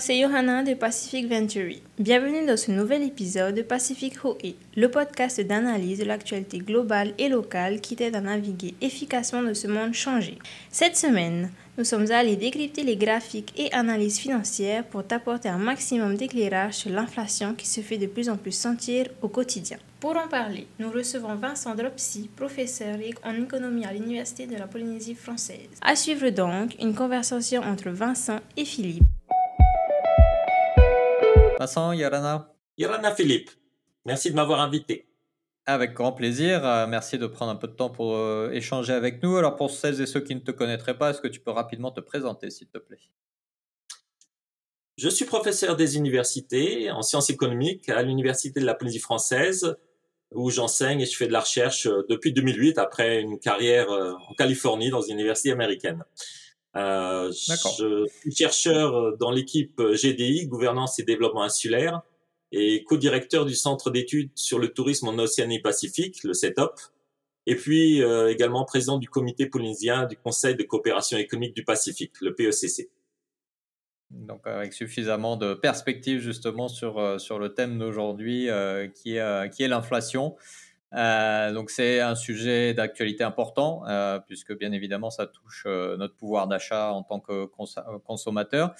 C'est Johanna de Pacific Venturi. Bienvenue dans ce nouvel épisode de Pacific HOE, le podcast d'analyse de l'actualité globale et locale qui t'aide à naviguer efficacement dans ce monde changé. Cette semaine, nous sommes allés décrypter les graphiques et analyses financières pour t'apporter un maximum d'éclairage sur l'inflation qui se fait de plus en plus sentir au quotidien. Pour en parler, nous recevons Vincent Dropsy, professeur en économie à l'Université de la Polynésie française. À suivre donc une conversation entre Vincent et Philippe. Yarana. Yarana Philippe, merci de m'avoir invité. Avec grand plaisir. Euh, merci de prendre un peu de temps pour euh, échanger avec nous. Alors pour celles et ceux qui ne te connaîtraient pas, est-ce que tu peux rapidement te présenter, s'il te plaît? Je suis professeur des universités en sciences économiques à l'Université de la Polynésie française, où j'enseigne et je fais de la recherche euh, depuis 2008, après une carrière en Californie dans une université américaine. Euh, je suis chercheur dans l'équipe GDI, gouvernance et développement insulaire, et co-directeur du Centre d'études sur le tourisme en Océanie-Pacifique, le CETOP, et puis euh, également président du comité polynésien du Conseil de coopération économique du Pacifique, le PECC. Donc avec suffisamment de perspectives justement sur, euh, sur le thème d'aujourd'hui euh, qui est, qui est l'inflation. Donc c'est un sujet d'actualité important puisque bien évidemment ça touche notre pouvoir d'achat en tant que consommateur.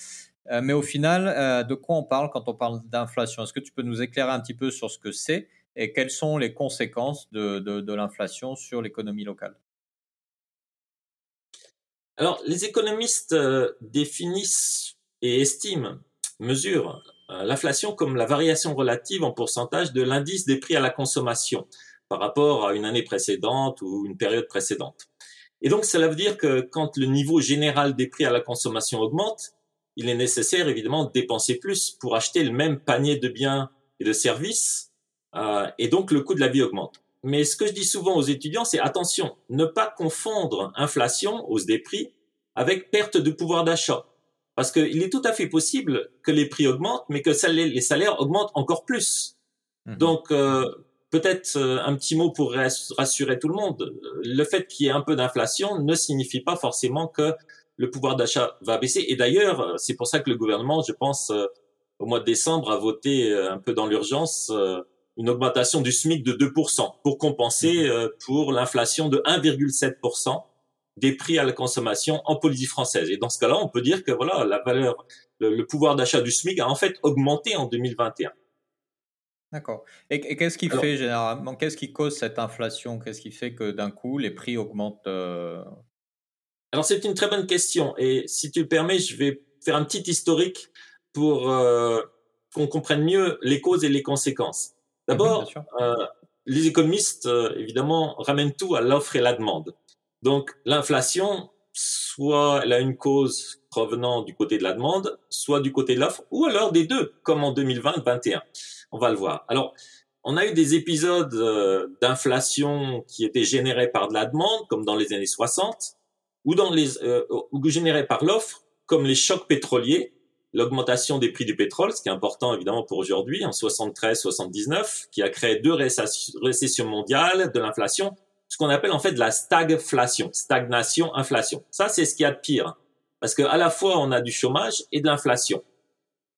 Euh, mais au final, euh, de quoi on parle quand on parle d'inflation? Est-ce que tu peux nous éclairer un petit peu sur ce que c'est et quelles sont les conséquences de, l'inflation sur l'économie locale? Alors, les économistes euh, définissent et estiment, mesurent l'inflation comme la variation relative en pourcentage de l'indice des prix à la consommation par rapport à une année précédente ou une période précédente. Et donc, cela veut dire que quand le niveau général des prix à la consommation augmente, il est nécessaire évidemment de dépenser plus pour acheter le même panier de biens et de services, euh, et donc le coût de la vie augmente. Mais ce que je dis souvent aux étudiants, c'est attention, ne pas confondre inflation, hausse des prix, avec perte de pouvoir d'achat. Parce qu'il est tout à fait possible que les prix augmentent, mais que les salaires augmentent encore plus. Mmh. Donc, euh, peut-être euh, un petit mot pour rassurer tout le monde. Le fait qu'il y ait un peu d'inflation ne signifie pas forcément que le pouvoir d'achat va baisser. Et d'ailleurs, euh, c'est pour ça que le gouvernement, je pense, euh, au mois de décembre, a voté euh, un peu dans l'urgence une augmentation du SMIC de 2% pour compenser mhm. pour l'inflation de 1,7% des prix à la consommation en Polynésie française. Et dans ce cas-là, on peut dire que voilà, la valeur, le, pouvoir d'achat du SMIC a en fait augmenté en 2021. D'accord. Et, qu'est-ce qui fait généralement, qu'est-ce qui cause cette inflation? Qu'est-ce qui fait que d'un coup les prix augmentent alors c'est une très bonne question et si tu le permets, je vais faire un petit historique pour euh, qu'on comprenne mieux les causes et les conséquences. D'abord, euh, les économistes, euh, évidemment, ramènent tout à l'offre et la demande. Donc l'inflation, soit elle a une cause provenant du côté de la demande, soit du côté de l'offre, ou alors des deux, comme en 2020-2021. On va le voir. Alors, on a eu des épisodes d'inflation qui étaient générés par de la demande, comme dans les années 60, ou dans les euh, ou générés par l'offre, comme les chocs pétroliers, l'augmentation des prix du pétrole, ce qui est important évidemment pour aujourd'hui, en 73-79, qui a créé deux récessions mondiales, de l'inflation, ce qu'on appelle en fait la stagflation, stagnation, inflation. Ça, c'est ce qu'il y a de pire, parce que à la fois on a du chômage et de l'inflation.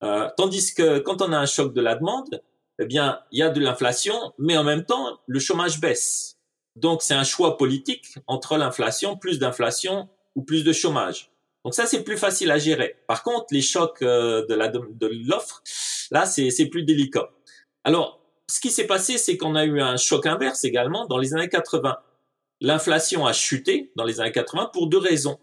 Euh, tandis que quand on a un choc de la demande, eh bien, il y a de l'inflation, mais en même temps, le chômage baisse. Donc, c'est un choix politique entre l'inflation, plus d'inflation ou plus de chômage. Donc ça, c'est plus facile à gérer. Par contre, les chocs euh, de de l'offre, là, c'est plus délicat. Alors, ce qui s'est passé, c'est qu'on a eu un choc inverse également dans les années 80. L'inflation a chuté dans les années 80 pour deux raisons.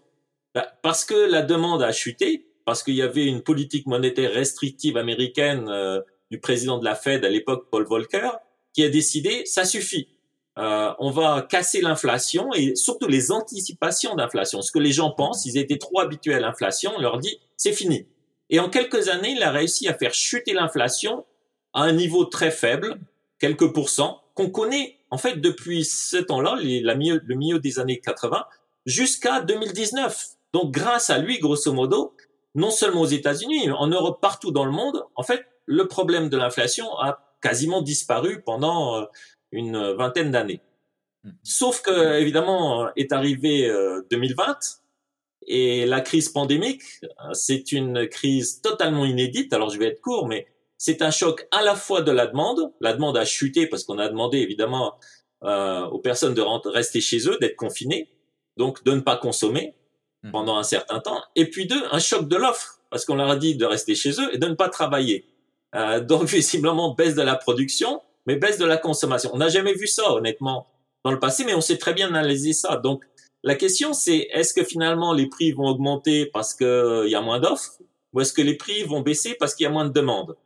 Bah, parce que la demande a chuté, parce qu'il y avait une politique monétaire restrictive américaine euh, du président de la Fed à l'époque, Paul Volcker, qui a décidé, ça suffit euh, on va casser l'inflation et surtout les anticipations d'inflation. Ce que les gens pensent, ils étaient trop habitués à l'inflation, on leur dit c'est fini. Et en quelques années, il a réussi à faire chuter l'inflation à un niveau très faible, quelques pourcents, qu'on connaît en fait depuis ce temps-là, le milieu des années 80, jusqu'à 2019. Donc grâce à lui, grosso modo, non seulement aux États-Unis, en Europe, partout dans le monde, en fait, le problème de l'inflation a quasiment disparu pendant euh, une vingtaine d'années. Hmm. Sauf que, évidemment, est arrivé 2020 euh, Et la crise pandémique, c'est une crise totalement inédite. Alors je vais être court, mais c'est un choc à la fois de la demande. La demande a chuté parce qu'on a demandé évidemment euh, aux personnes de rester chez eux, d'être confinés, donc de ne pas consommer. Pendant un certain temps. Et puis deux, un choc de l'offre parce qu'on leur a dit de rester chez eux et de ne pas travailler. Euh, donc visiblement baisse de la production, mais baisse de la consommation. On n'a jamais vu ça honnêtement dans le passé, mais on sait très bien analyser ça. Donc la question, c'est est-ce que finalement les prix vont augmenter parce qu'il y a moins d'offres ou est-ce que les prix vont baisser parce qu'il y a moins de demandes?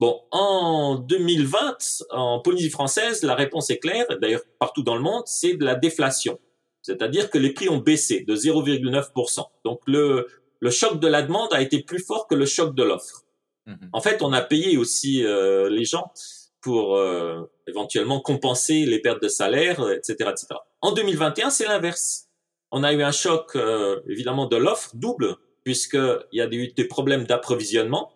Bon, en 2020, en Polynésie française, la réponse est claire, d'ailleurs partout dans le monde, c'est de la déflation. C'est-à-dire que les prix ont baissé de 0,9%. Donc le, le choc de la demande a été plus fort que le choc de l'offre. Mhm. En fait, on a payé aussi euh, les gens pour euh, éventuellement compenser les pertes de salaire, etc., etc. En 2021, c'est l'inverse on a eu un choc euh, évidemment de l'offre double puisqu'il y a eu des problèmes d'approvisionnement.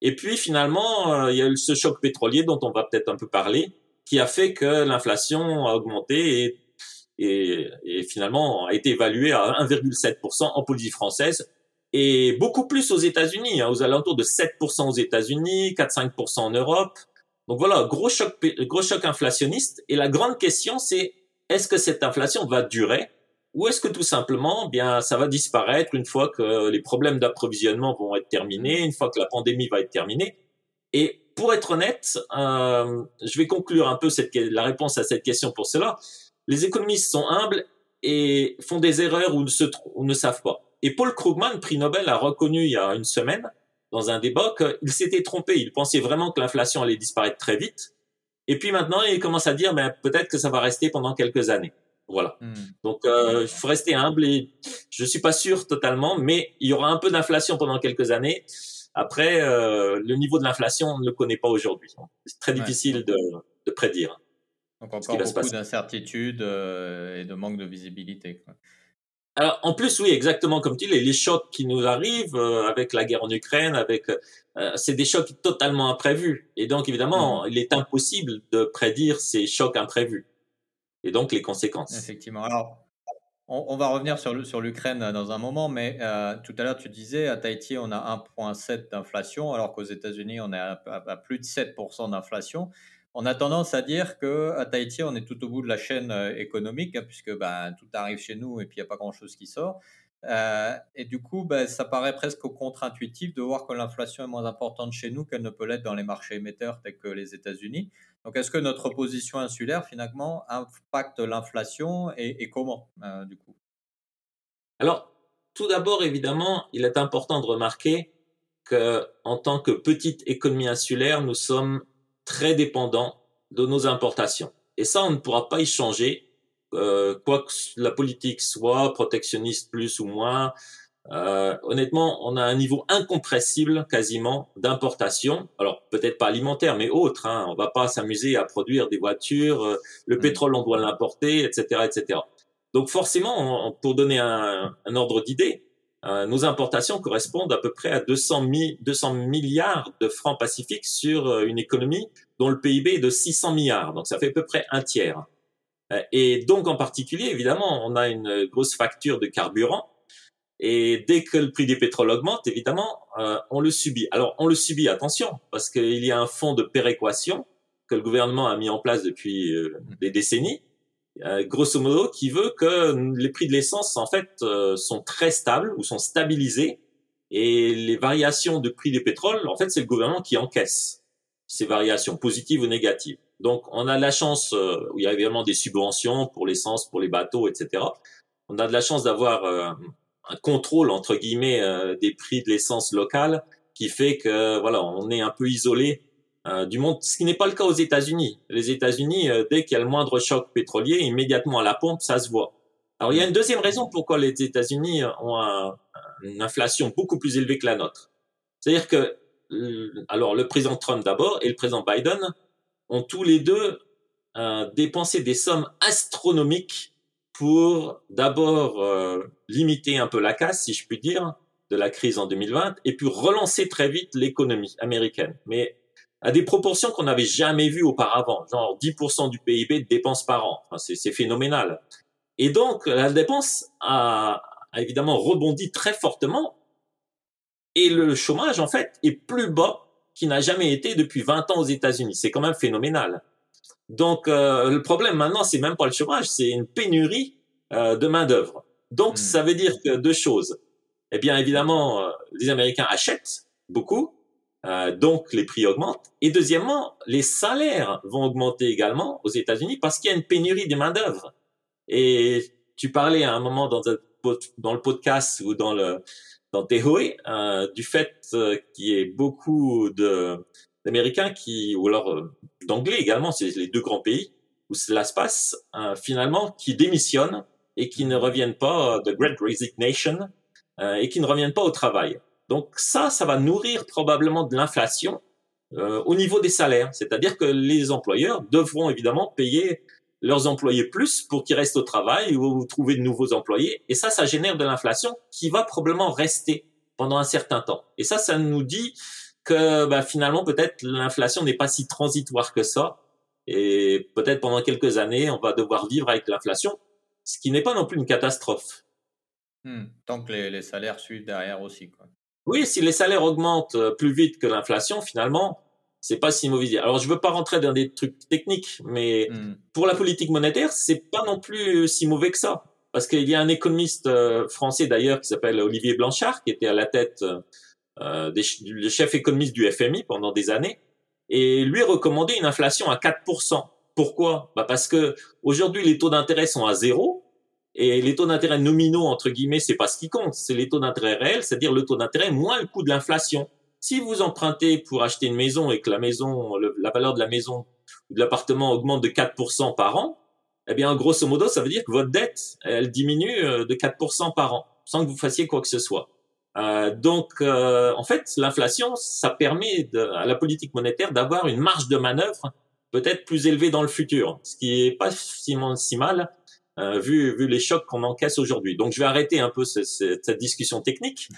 Et puis finalement, euh, il y a eu ce choc pétrolier dont on va peut-être un peu parler, qui a fait que l'inflation a augmenté et, et, et, finalement a été évaluée à 1,7% en Polynésie française et beaucoup plus aux États-Unis, hein, aux alentours de 7% aux États-Unis, 4-5% en Europe. Donc voilà, gros choc, gros choc inflationniste. Et la grande question, c'est est-ce que cette inflation va durer ou est-ce que tout simplement, eh bien, ça va disparaître une fois que les problèmes d'approvisionnement vont être terminés, une fois que la pandémie va être terminée? Et pour être honnête, euh, je vais conclure un peu cette, la réponse à cette question pour cela. Les économistes sont humbles et font des erreurs ou ne, se, ou ne savent pas. Et Paul Krugman, prix Nobel, a reconnu il y a une semaine, dans un débat, qu'il s'était trompé. Il pensait vraiment que l'inflation allait disparaître très vite. Et puis maintenant, il commence à dire, ben, peut-être que ça va rester pendant quelques années. Voilà. Hmm. Donc, euh, il faut rester humble et je suis pas sûr totalement, mais il y aura un peu d'inflation pendant quelques années. Après, euh, le niveau de l'inflation, on ne le connaît pas aujourd'hui. C'est très difficile de, de, prédire. Donc encore beaucoup d'incertitudes euh, et de manque de visibilité. Quoi. Alors, en plus, oui, exactement comme tu dis, les, chocs qui nous arrivent euh, avec la guerre en Ukraine, avec, euh, c'est des chocs totalement imprévus. Et donc, évidemment, hmm. il est impossible de prédire ces chocs imprévus et donc les conséquences. Effectivement. Alors, on, va revenir sur, sur l'Ukraine dans un moment, mais euh, tout à l'heure, tu disais, à Tahiti, on a 1,7 d'inflation, alors qu'aux États-Unis, on est à, plus de 7% d'inflation. On a tendance à dire qu'à Tahiti, on est tout au bout de la chaîne euh, économique, hein, puisque ben, tout arrive chez nous et puis il n'y a pas grand-chose qui sort. Euh, et du coup, ben, ça paraît presque contre-intuitif de voir que l'inflation est moins importante chez nous qu'elle ne peut l'être dans les marchés émetteurs tels que les États-Unis. Donc, est-ce que notre position insulaire, finalement, impacte l'inflation et, comment, euh, du coup? Alors, tout d'abord, évidemment, il est important de remarquer que, en tant que petite économie insulaire, nous sommes très dépendants de nos importations. Et ça, on ne pourra pas y changer euh, quoi que la politique soit, protectionniste plus ou moins, euh, honnêtement, on a un niveau incompressible quasiment d'importation. Alors peut-être pas alimentaire, mais autre. Hein. On va pas s'amuser à produire des voitures. Euh, le mm. pétrole, on doit l'importer, etc., etc. Donc forcément, pour donner un, un ordre d'idée, euh, nos importations correspondent à peu près à 200, 200 milliards de francs pacifiques sur euh, une économie dont le PIB est de 600 milliards. Donc ça fait à peu près un tiers. Euh, et donc en particulier, évidemment, on a une grosse facture de carburant. Et dès que le prix des pétroles augmente, évidemment, euh, on le subit. Alors on le subit, attention, parce qu'il y a un fonds de péréquation que le gouvernement a mis en place depuis euh, des décennies, grosso modo, qui veut que les prix de l'essence, en fait, sont très stables ou sont stabilisés. Et les variations de prix des pétroles, en fait, c'est le gouvernement qui encaisse ces variations positives ou négatives. Donc, on a de la chance, euh, il y a évidemment des subventions pour l'essence, pour les bateaux, etc. On a de la chance d'avoir euh, un contrôle, entre guillemets, euh, des prix de l'essence locale qui fait que, voilà, on est un peu isolé du monde, ce qui n'est pas le cas aux États-Unis. Les États-Unis, dès qu'il y a le moindre choc pétrolier, immédiatement à la pompe, ça se voit. Alors, il y a une deuxième raison pourquoi les États-Unis ont une inflation beaucoup plus élevée que la nôtre. C'est-à-dire que, alors, le président Trump d'abord et le président Biden ont tous les deux euh, dépensé des sommes astronomiques pour d'abord euh, limiter un peu la casse, si je puis dire, de la crise en 2020, et puis relancer très vite l'économie américaine. Mais à des proportions qu'on n'avait jamais vues auparavant, genre 10% du PIB de dépenses par an. Enfin, c'est phénoménal. Et donc, la dépense a, a évidemment rebondi très fortement et le chômage, en fait, est plus bas qu'il n'a jamais été depuis 20 ans aux États-Unis. C'est quand même phénoménal. Donc, euh, le problème maintenant, c'est même pas le chômage, c'est une pénurie euh, de main-d'œuvre. Donc, hmm. ça veut dire que deux choses. Eh bien, évidemment, euh, les Américains achètent beaucoup, donc les prix augmentent. Et deuxièmement, les salaires vont augmenter également aux États-Unis parce qu'il y a une pénurie de main-d'œuvre. Et tu parlais à un moment dans, dans le podcast ou dans le dans Tehoe euh, du fait euh, qu'il y ait beaucoup de d'Américains qui ou alors euh, d'Anglais également, c'est les deux grands pays où cela se passe euh, finalement qui démissionnent et qui ne reviennent pas de Great Resignation et qui ne reviennent pas au travail. Donc ça, ça va nourrir probablement de l'inflation au niveau des salaires, c'est-à-dire que les employeurs devront évidemment payer leurs employés plus pour qu'ils restent au travail ou trouver de nouveaux employés. Et ça, ça génère de l'inflation qui va probablement rester pendant un certain temps. Et ça, ça nous dit que bah, finalement, peut-être l'inflation n'est pas si transitoire que ça. Et peut-être pendant quelques années, on va devoir vivre avec l'inflation, ce qui n'est pas non plus une catastrophe. Hmm. tant que les, les, salaires suivent derrière aussi. Quoi. Oui, si les salaires augmentent plus vite que l'inflation, finalement, c'est pas si mauvais. Alors je veux pas rentrer dans des trucs techniques, mais hmm. pour la politique monétaire, c'est pas non plus si mauvais que ça. Parce qu'il y a un économiste euh, français d'ailleurs qui s'appelle Olivier Blanchard, qui était à la tête euh, des, le chef économiste du FMI pendant des années, et lui recommandait une inflation à 4%. Pourquoi? Bah Parce que aujourd'hui les taux d'intérêt sont à zéro, et les taux d'intérêt nominaux entre guillemets, c'est pas ce qui compte, c'est les taux d'intérêt réels, c'est-à-dire le taux d'intérêt moins le coût de l'inflation. Si vous empruntez pour acheter une maison et que la maison, la valeur de la maison ou de l'appartement augmente de 4% par an, eh bien, grosso modo, ça veut dire que votre dette, elle diminue euh, de 4% par an, sans que vous fassiez quoi que ce soit. Euh, donc, euh, en fait, l'inflation, ça permet à la politique monétaire d'avoir une marge de manœuvre peut-être plus élevée dans le futur, ce qui est pas si, si mal vu, vu les chocs qu'on encaisse aujourd'hui. Donc, je vais arrêter un peu cette discussion technique,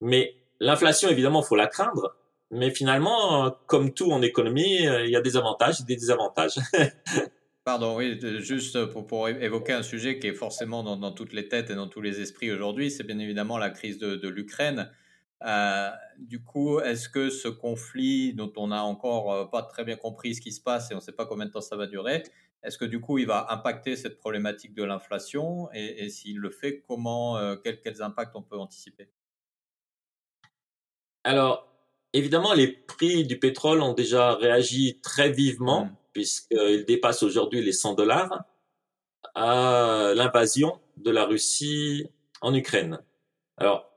mais L'inflation, évidemment, faut la craindre, mais finalement, euh, comme tout en économie, euh, il y a des avantages et des désavantages. Pardon, oui, juste pour, pour, évoquer un sujet qui est forcément dans, dans, toutes les têtes et dans tous les esprits aujourd'hui, c'est bien évidemment la crise de, de l'Ukraine. Euh, du coup, est-ce que ce conflit dont on n'a encore pas très bien compris ce qui se passe et on ne sait pas combien de temps ça va durer, est-ce que du coup il va impacter cette problématique de l'inflation et, et s'il le fait, comment, quels, quels impacts on peut anticiper? Alors, évidemment, les prix du pétrole ont déjà réagi très vivement, mmh. puisqu'ils dépassent aujourd'hui les 100 dollars, à l'invasion de la Russie en Ukraine. Alors,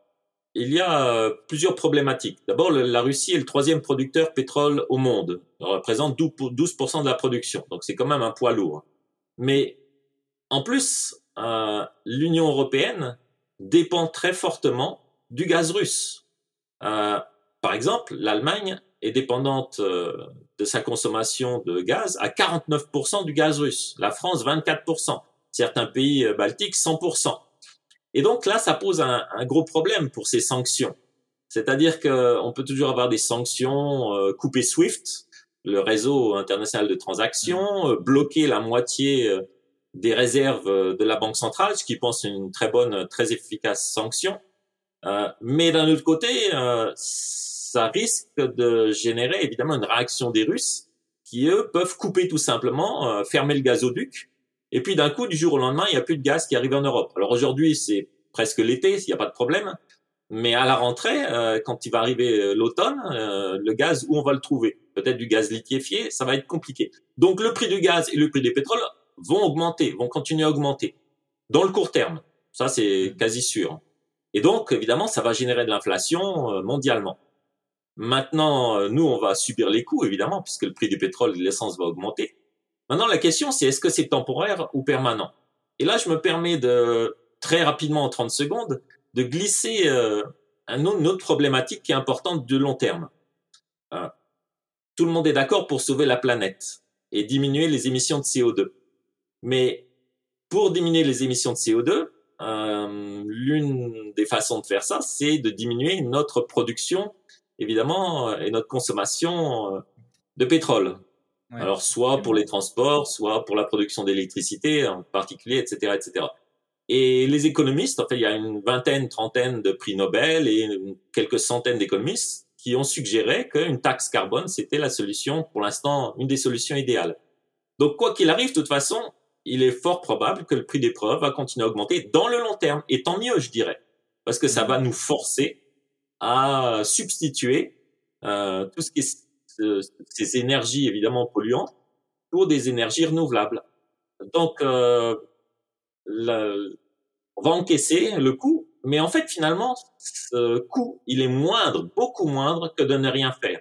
il y a euh, plusieurs problématiques. D'abord, la Russie est le troisième producteur pétrole au monde. Elle représente 12% de la production. Donc, c'est quand même un poids lourd. Mais, en plus, euh, l'Union européenne dépend très fortement du gaz russe. Euh, par exemple, l'Allemagne est dépendante de sa consommation de gaz à 49% du gaz russe, la France 24%, certains pays baltiques 100%. Et donc là, ça pose un, gros problème pour ces sanctions. C'est-à-dire qu'on peut toujours avoir des sanctions, couper SWIFT, le réseau international de transactions, bloquer la moitié des réserves de la Banque centrale, ce qui pense une très bonne, très efficace sanction. Euh, mais d'un autre côté, euh, ça risque de générer évidemment une réaction des Russes qui, eux, peuvent couper tout simplement, euh, fermer le gazoduc. Et puis d'un coup, du jour au lendemain, il n'y a plus de gaz qui arrive en Europe. Alors aujourd'hui, c'est presque l'été, il n'y a pas de problème. Mais à la rentrée, quand il va arriver l'automne, le gaz, où on va le trouver? Peut-être du gaz liquéfié, ça va être compliqué. Donc le prix du gaz et le prix des pétroles vont augmenter, vont continuer à augmenter dans le court terme. Ça, c'est quasi sûr. Et donc, évidemment, ça va générer de l'inflation euh, mondialement. Maintenant, euh, nous, on va subir les coûts, évidemment, puisque le prix du pétrole et de l'essence va augmenter. Maintenant, la question, c'est est-ce que c'est temporaire ou permanent? Et là, je me permets de, très rapidement, en 30 secondes, de glisser euh, une autre problématique qui est importante de long terme. tout le monde est d'accord pour sauver la planète et diminuer les émissions de CO2. Mais pour diminuer les émissions de CO2, euh, l'une des façons de faire ça, c'est de diminuer notre production, évidemment, euh, et notre consommation euh, de pétrole. Alors, soit pour les transports, soit pour la production d'électricité en particulier, etc., etc. Et les économistes, en fait, il y a une vingtaine, trentaine de prix Nobel et quelques centaines d'économistes qui ont suggéré qu'une taxe carbone, c'était la solution, pour l'instant, une des solutions idéales. Donc, quoi qu'il arrive, de toute façon, il est fort probable que le prix des preuves va continuer à augmenter dans le long terme. Et tant mieux, je dirais, parce que ça va nous forcer à substituer euh, tout ce qui est ces énergies évidemment polluantes pour des énergies renouvelables. Donc, euh, on va encaisser le coût, mais en fait, finalement, ce coût, il est moindre, beaucoup moindre que de ne rien faire.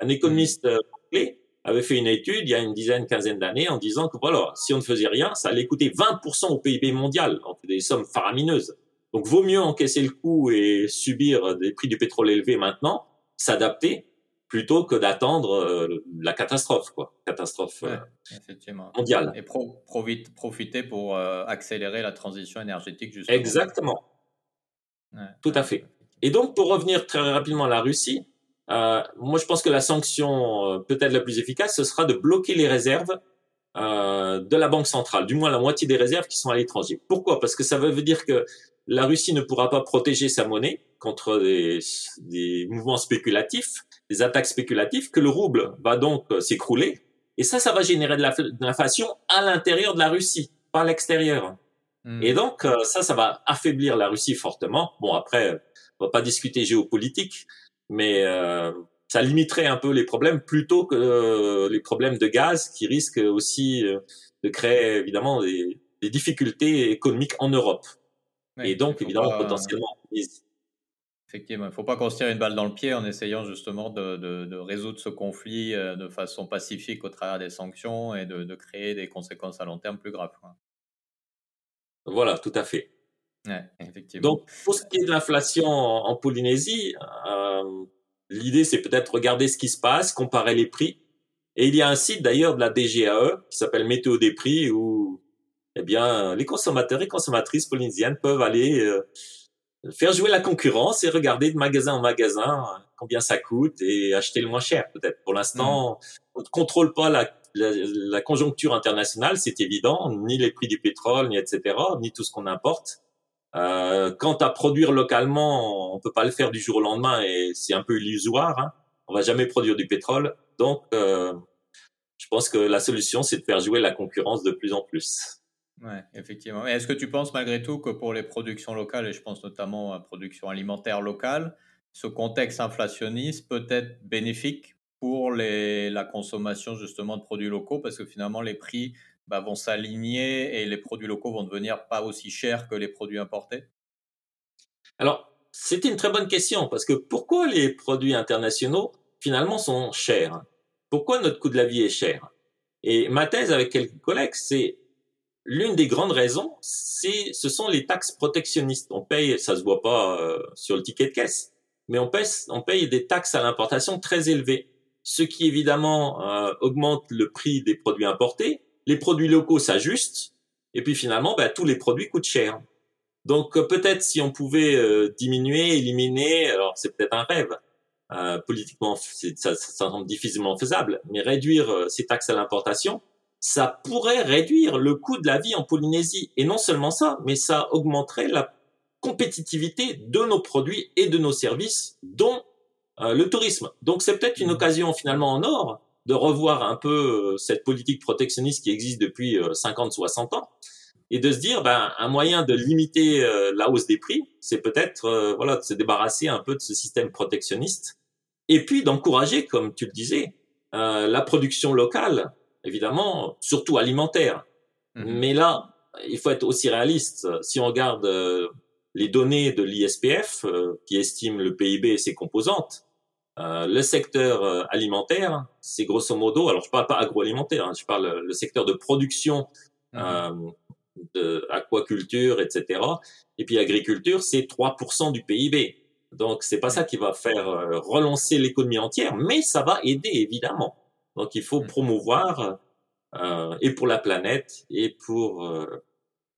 Un économiste euh, clé avait fait une étude il y a une dizaine, quinzaine d'années en disant que voilà, si on ne faisait rien, ça allait coûter 20% au PIB mondial, donc des sommes faramineuses. Donc, vaut mieux encaisser le coût et subir des prix du pétrole élevés maintenant, s'adapter, plutôt que d'attendre euh, la catastrophe, quoi, catastrophe euh, mondiale. Et profiter pour euh, accélérer la transition énergétique justement. Exactement. Tout à fait. Et donc, pour revenir très rapidement à la Russie, moi, je pense que la sanction peut-être la plus efficace, ce sera de bloquer les réserves de la banque centrale, du moins la moitié des réserves qui sont à l'étranger. Pourquoi? Parce que ça veut dire que la Russie ne pourra pas protéger sa monnaie contre des, des mouvements spéculatifs des attaques spéculatives, que le rouble va donc euh, s'écrouler. Et ça, ça va générer de l'inflation à l'intérieur de la Russie, pas à l'extérieur. Hmm. Et donc, euh, ça, ça va affaiblir la Russie fortement. Bon, après, on va pas discuter géopolitique, mais euh, ça limiterait un peu les problèmes plutôt que les problèmes de gaz qui risquent aussi de créer évidemment des, difficultés économiques en Europe. et donc, évidemment, potentiellement Effectivement, il ne faut pas qu'on se tire une balle dans le pied en essayant justement de, résoudre ce conflit euh, de façon pacifique au travers des sanctions et de, créer des conséquences à long terme plus graves. Voilà, tout à fait. effectivement. Donc, pour ce qui est de l'inflation en, Polynésie, euh, l'idée c'est peut-être regarder ce qui se passe, comparer les prix. Et il y a un site d'ailleurs de la DGAE qui s'appelle Météo des prix où eh bien, les consommateurs et consommatrices polynésiennes peuvent aller euh, faire jouer la concurrence et regarder de magasin en magasin combien ça coûte et acheter le moins cher peut-être. Pour l'instant, mm. on ne contrôle pas la, la, conjoncture internationale, c'est évident, ni les prix du pétrole, ni etc., ni tout ce qu'on importe. Euh, quant à produire localement, on peut pas le faire du jour au lendemain et c'est un peu illusoire. Hein. On va jamais produire du pétrole, donc euh, je pense que la solution c'est de faire jouer la concurrence de plus en plus. Oui, effectivement. Est-ce que tu penses malgré tout que pour les productions locales, et je pense notamment à la production alimentaire locale, ce contexte inflationniste peut être bénéfique pour les, la consommation justement de produits locaux? Parce que finalement les prix bah, vont s'aligner et les produits locaux vont devenir pas aussi chers que les produits importés? Alors, c'était une très bonne question parce que pourquoi les produits internationaux finalement sont chers? Pourquoi notre coût de la vie est cher? Et ma thèse avec quelques collègues, c'est L'une des grandes raisons, c'est, ce sont les taxes protectionnistes. On paye, ça se voit pas euh, sur le ticket de caisse, mais on paye, on paye des taxes à l'importation très élevées, ce qui évidemment euh, augmente le prix des produits importés. Les produits locaux s'ajustent, et puis finalement, bah, tous les produits coûtent cher. Donc euh, peut-être si on pouvait diminuer, éliminer, alors c'est peut-être un rêve, politiquement, ça, ça semble difficilement faisable, mais réduire ces taxes à l'importation, ça pourrait réduire le coût de la vie en Polynésie. Et non seulement ça, mais ça augmenterait la compétitivité de nos produits et de nos services, dont euh, le tourisme. Donc c'est peut-être une mmh. occasion finalement en or de revoir un peu euh, cette politique protectionniste qui existe depuis 50, euh, 60 ans et de se dire ben un moyen de limiter la hausse des prix, c'est peut-être voilà de se débarrasser un peu de ce système protectionniste et puis d'encourager comme tu le disais la production locale évidemment, surtout alimentaire. Mhm. Mais là, il faut être aussi réaliste. Si on regarde euh, les données de l'ISPF, euh, qui estime le PIB et ses composantes, euh, le secteur alimentaire, c'est grosso modo, alors je parle pas agroalimentaire, hein, je parle le secteur de production, mhm. de aquaculture, etc. Et puis agriculture, c'est 3% du PIB. Donc c'est pas ça qui va faire relancer l'économie entière, mais ça va aider évidemment. Donc il faut mm. promouvoir, euh, et pour la planète, et pour euh,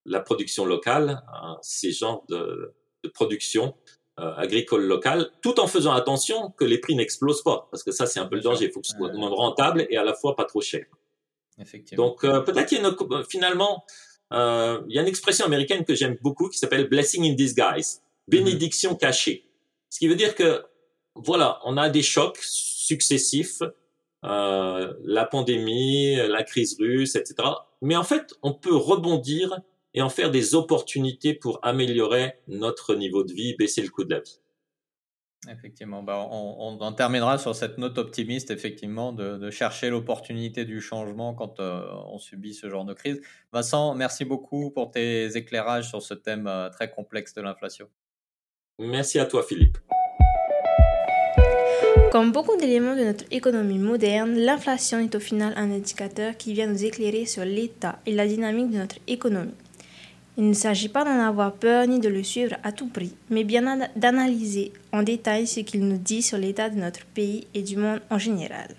la production locale, euh, ces genres de, de production euh, agricole locale, tout en faisant attention que les prix n'explosent pas, parce que ça c'est un peu le danger, il faut que ce soit rentable et à la fois pas trop cher. Effectivement. Donc peut-être qu'il y a une, finalement, euh, il y a une expression américaine que j'aime beaucoup qui s'appelle blessing in disguise, bénédiction cachée. Ce qui veut dire que voilà, on a des chocs successifs, euh, la pandémie, la crise russe, etc. Mais en fait, on peut rebondir et en faire des opportunités pour améliorer notre niveau de vie, baisser le coût de la vie. Effectivement, bah, on, on, terminera sur cette note optimiste, effectivement, de, chercher l'opportunité du changement quand euh, on subit ce genre de crise. Vincent, merci beaucoup pour tes éclairages sur ce thème euh, très complexe de l'inflation. Merci à toi, Philippe. Comme beaucoup d'éléments de notre économie moderne, l'inflation est au final un indicateur qui vient nous éclairer sur l'état et la dynamique de notre économie. Il ne s'agit pas d'en avoir peur ni de le suivre à tout prix, mais bien d'analyser en détail ce qu'il nous dit sur l'état de notre pays et du monde en général.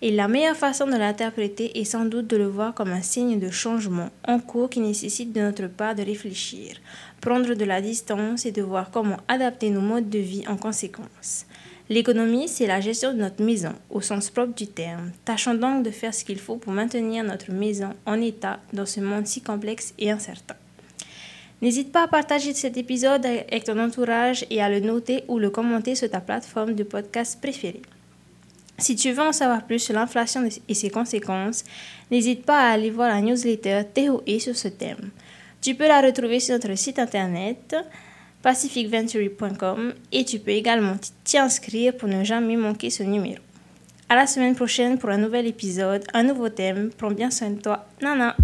Et la meilleure façon de l'interpréter est sans doute de le voir comme un signe de changement en cours qui nécessite de notre part de réfléchir, prendre de la distance et de voir comment adapter nos modes de vie en conséquence. L'économie, c'est la gestion de notre maison, au sens propre du terme. Tâchons donc de faire ce qu'il faut pour maintenir notre maison en état dans ce monde si complexe et incertain. N'hésite pas à partager cet épisode avec ton entourage et à le noter ou le commenter sur ta plateforme de podcast préférée. Si tu veux en savoir plus sur l'inflation et ses conséquences, n'hésite pas à aller voir la newsletter TOE sur ce thème. Tu peux la retrouver sur notre site internet pacificventury.com et tu peux également t'y inscrire pour ne jamais manquer ce numéro. À la semaine prochaine pour un nouvel épisode, un nouveau thème. Prends bien soin de toi. Nana!